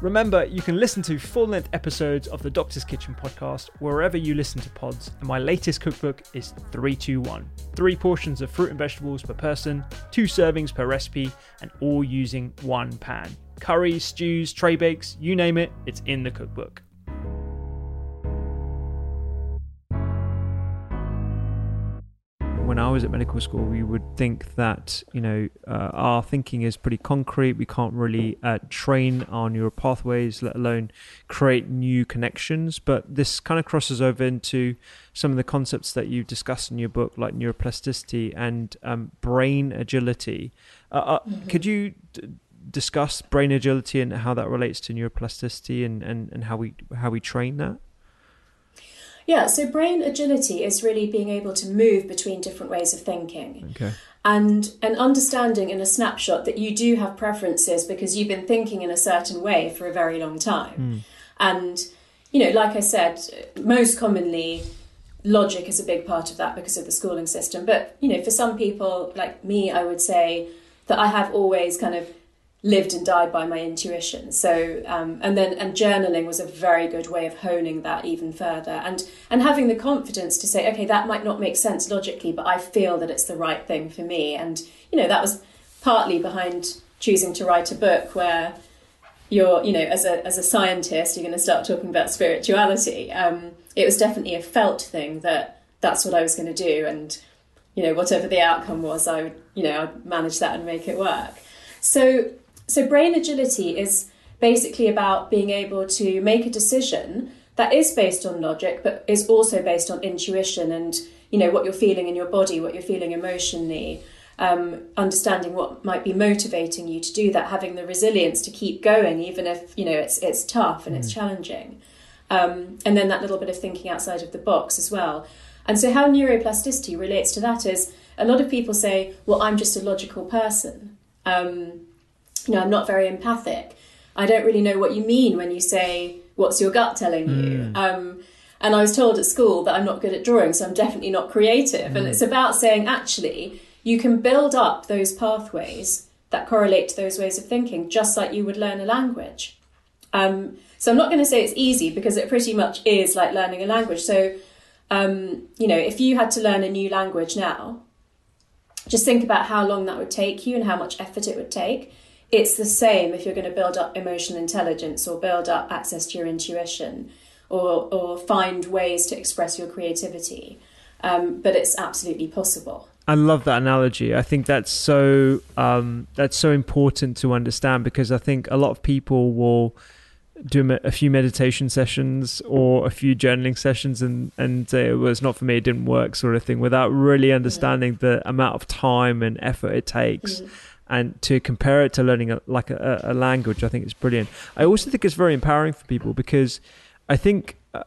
Remember, you can listen to full length episodes of the Doctor's Kitchen podcast wherever you listen to pods, and my latest cookbook is 321. Three portions of fruit and vegetables per person, two servings per recipe, and all using one pan. Curries, stews, tray bakes, you name it, it's in the cookbook. When I was at medical school, we would think that you know uh, our thinking is pretty concrete. We can't really uh, train our neural pathways, let alone create new connections. But this kind of crosses over into some of the concepts that you discussed in your book, like neuroplasticity and um, brain agility. Uh, uh Mm-hmm. Could you d- discuss brain agility and how that relates to neuroplasticity and, and, and how we how we train that? Yeah, so brain agility is really being able to move between different ways of thinking. Okay. And an understanding in a snapshot that you do have preferences because you've been thinking in a certain way for a very long time. Hmm. And, you know, like I said, most commonly logic is a big part of that because of the schooling system. But, you know, for some people like me, I would say that I have always kind of lived and died by my intuition. So, um, and then and journaling was a very good way of honing that even further, and and having the confidence to say, okay, that might not make sense logically, but I feel that it's the right thing for me. And you know, that was partly behind choosing to write a book where you're, you know, as a as a scientist, you're going to start talking about spirituality. Um, it was definitely a felt thing that that's what I was going to do, and you know, whatever the outcome was, I would, you know, I'd manage that and make it work. So so, brain agility is basically about being able to make a decision that is based on logic, but is also based on intuition and you know what you're feeling in your body, what you're feeling emotionally, um, understanding what might be motivating you to do that, having the resilience to keep going, even if you know it's it's tough and it's challenging, um, and then that little bit of thinking outside of the box as well. And so, how neuroplasticity relates to that is a lot of people say, "Well, I'm just a logical person." Um, you know, I'm not very empathic. I don't really know what you mean when you say, what's your gut telling you? Um, and I was told at school that I'm not good at drawing, so I'm definitely not creative. And it's about saying, actually, you can build up those pathways that correlate to those ways of thinking, just like you would learn a language. Um, so I'm not going to say it's easy because it pretty much is like learning a language. So, um, you know, if you had to learn a new language now, just think about how long that would take you and how much effort it would take it's the same if you're going to build up emotional intelligence or build up access to your intuition or, or find ways to express your creativity. Um, but it's absolutely possible. I love that analogy. I think that's so um, that's so important to understand because I think a lot of people will do a few meditation sessions or a few journaling sessions and and say it was not for me, it didn't work, sort of thing, without really understanding the amount of time and effort it takes. And to compare it to learning a, like a, a language, I think it's brilliant. I also think it's very empowering for people because I think uh,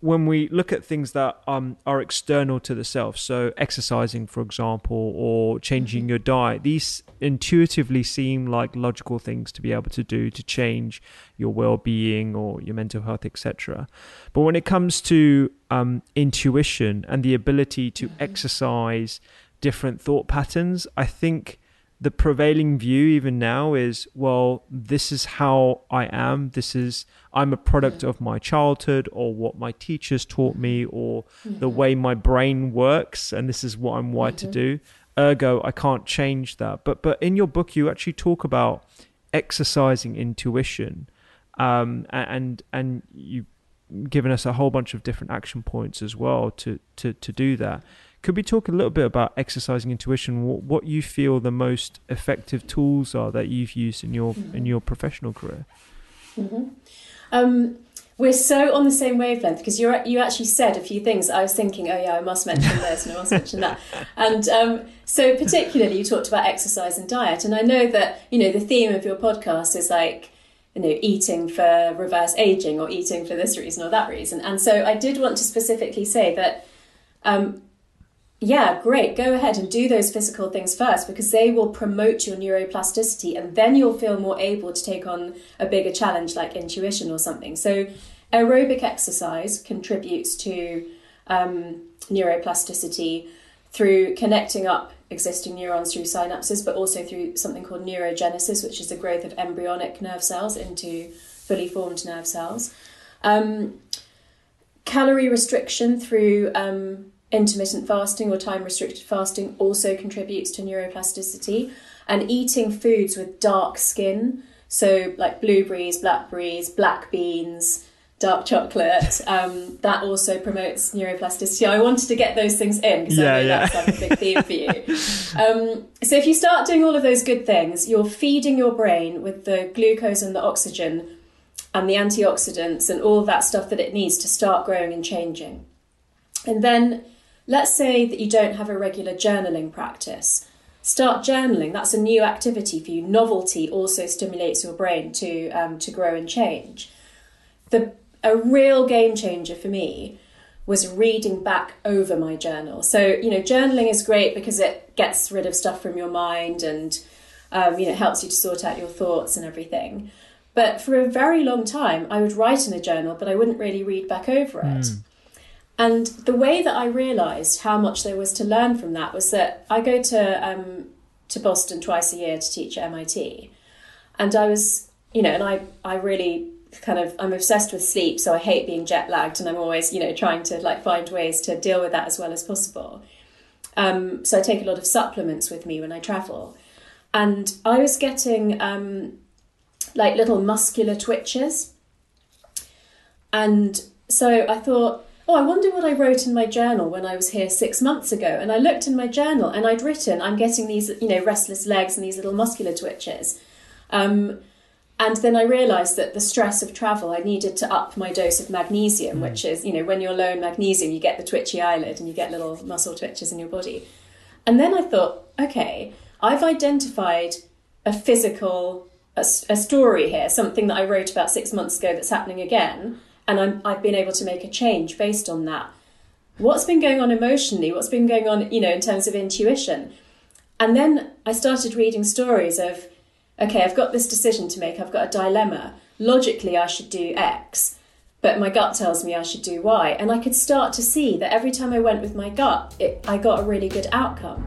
when we look at things that um, are external to the self, so exercising, for example, or changing your diet, these intuitively seem like logical things to be able to do to change your well-being or your mental health, etc. But when it comes to um, intuition and the ability to exercise different thought patterns, I think the prevailing view even now is well this is how i am this is i'm a product of my childhood or what my teachers taught me or mm-hmm. the way my brain works and this is what i'm wired mm-hmm. to do ergo i can't change that but but in your book you actually talk about exercising intuition um, and and you've given us a whole bunch of different action points as well to to to do that could we talk a little bit about exercising intuition? What, what you feel the most effective tools are that you've used in your mm-hmm. in your professional career? Mm-hmm. Um, we're so on the same wavelength because you you actually said a few things. I was thinking, oh yeah, I must mention this and I must mention that. And um, so particularly, you talked about exercise and diet, and I know that you know the theme of your podcast is like you know eating for reverse aging or eating for this reason or that reason. And so I did want to specifically say that. Um, yeah, great. Go ahead and do those physical things first because they will promote your neuroplasticity and then you'll feel more able to take on a bigger challenge like intuition or something. So, aerobic exercise contributes to um, neuroplasticity through connecting up existing neurons through synapses, but also through something called neurogenesis, which is the growth of embryonic nerve cells into fully formed nerve cells. Um, calorie restriction through um, intermittent fasting or time restricted fasting also contributes to neuroplasticity. And eating foods with dark skin, so like blueberries, blackberries, black beans, dark chocolate, um, that also promotes neuroplasticity. I wanted to get those things in because yeah, I know yeah. that's like a big theme for you. Um, so if you start doing all of those good things, you're feeding your brain with the glucose and the oxygen and the antioxidants and all that stuff that it needs to start growing and changing. And then Let's say that you don't have a regular journaling practice. Start journaling. That's a new activity for you. Novelty also stimulates your brain to um, to grow and change. The a real game changer for me was reading back over my journal. So you know, journaling is great because it gets rid of stuff from your mind and um, you know helps you to sort out your thoughts and everything. But for a very long time, I would write in a journal, but I wouldn't really read back over it. Mm. And the way that I realised how much there was to learn from that was that I go to um, to Boston twice a year to teach at MIT, and I was, you know, and I I really kind of I'm obsessed with sleep, so I hate being jet lagged, and I'm always, you know, trying to like find ways to deal with that as well as possible. Um, so I take a lot of supplements with me when I travel, and I was getting um, like little muscular twitches, and so I thought oh, I wonder what I wrote in my journal when I was here six months ago. And I looked in my journal and I'd written, I'm getting these, you know, restless legs and these little muscular twitches. Um, and then I realised that the stress of travel, I needed to up my dose of magnesium, mm. which is, you know, when you're low in magnesium, you get the twitchy eyelid and you get little muscle twitches in your body. And then I thought, okay, I've identified a physical, a, a story here, something that I wrote about six months ago that's happening again and I'm, I've been able to make a change based on that. What's been going on emotionally? What's been going on, you know, in terms of intuition? And then I started reading stories of, okay, I've got this decision to make, I've got a dilemma. Logically, I should do X, but my gut tells me I should do Y. And I could start to see that every time I went with my gut, it, I got a really good outcome.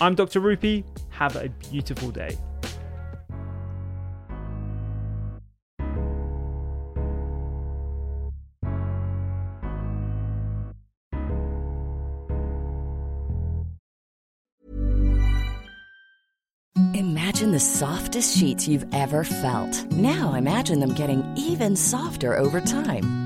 I'm Dr. Rupy. Have a beautiful day. Imagine the softest sheets you've ever felt. Now imagine them getting even softer over time.